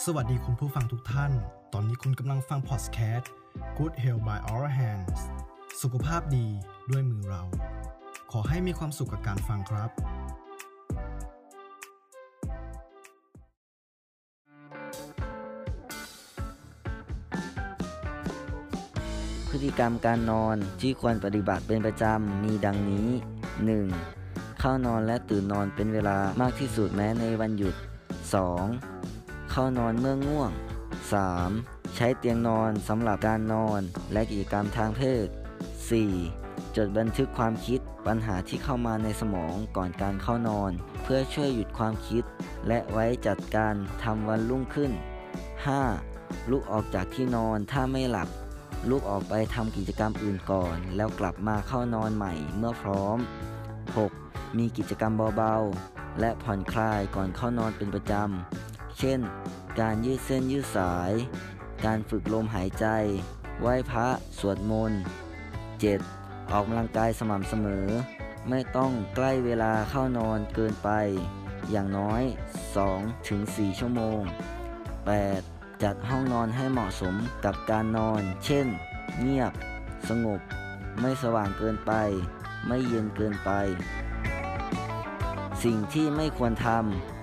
สวัสดีคุณผู้ฟังทุกท่าน ตอนนี้คุณกำลังฟังพอดแคสต์ Good Health by Our Hands สุขภาพดีด้วยมือเรา ขอให้มีความสุขกับการฟังครับ พฤติกรรมการนอนที่ควรปฏิบัติเป็นประจำมีดังนี้ 1. เข้านอนและตื่นนอนเป็นเวลามากที่สุดแม้ในวันหยุด 2. เข้านอนเมื่อง่วง 3. ใช้เตียงนอนสำหรับการนอนและกิจกรรมทางเพศ 4. จดบันทึกความคิดปัญหาที่เข้ามาในสมองก่อนการเข้านอน เพื่อช่วยหยุดความคิด และไว้จัดการทำวันรุ่งขึ้น 5. ลุกออกจากที่นอนถ้าไม่หลับ ลุกออกไปทำกิจกรรมอื่นก่อน แล้วกลับมาเข้านอนใหม่เมื่อพร้อม 6. มีกิจกรรมเบาๆ และผ่อนคลายก่อนเข้านอนเป็นประจำ เช่น การยืดเส้นยืดสาย การฝึกลมหายใจ ไหว้พระ สวดมนต์ 7. ออกกำลังกายสม่ำเสมอ ไม่ต้องใกล้เวลาเข้านอนเกินไป อย่างน้อย 2-4 ชั่วโมง 8. จัดห้องนอนให้เหมาะสมกับการนอน เช่น เงียบ สงบ ไม่สว่างเกินไป ไม่เย็นเกินไป สิ่งที่ไม่ควรทำ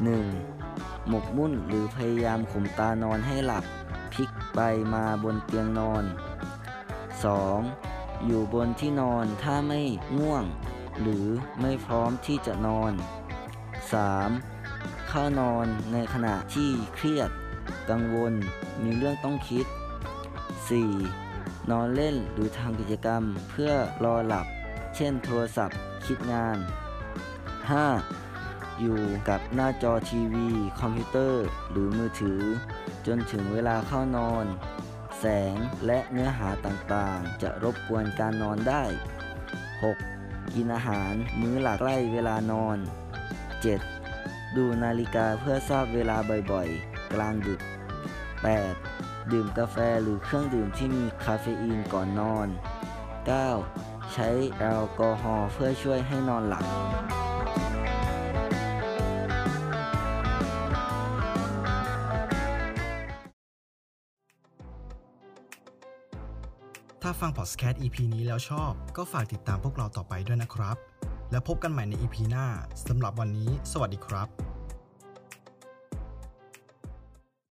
1. หมกมุ่นหรือพยายามข่มตานอนให้หลับพลิกไปมาบนเตียงนอน 2. อยู่บนที่นอนถ้าไม่ง่วง หรือไม่พร้อมที่จะนอน 3. เข้านอนในขณะที่เครียด กังวลมีเรื่องต้องคิด 4. นอนเล่นหรือทำกิจกรรมเพื่อรอหลับ เช่นโทรศัพท์ คิดงาน 5. อยู่กับหน้าจอทีวี คอมพิวเตอร์ หรือมือถือ จนถึงเวลาเข้านอน แสงและเนื้อหาต่างๆ จะรบกวนการนอนได้ 6. กินอาหารมื้อหลากใกล้เวลานอน 7. ดูนาฬิกาเพื่อทราบเวลาบ่อยๆ กลางดึก 8. ดื่มกาแฟหรือเครื่องดื่มที่มีคาเฟอีนก่อนนอน 9. ใช้แอลกอฮอล์เพื่อช่วยให้นอนหลับ ถ้าฟังพอดแคสต์ EP นี้แล้วชอบ ก็ฝากติดตามพวกเราต่อไปด้วยนะครับ แล้วพบกันใหม่ใน EP หน้าสำหรับวันนี้ สวัสดีครับ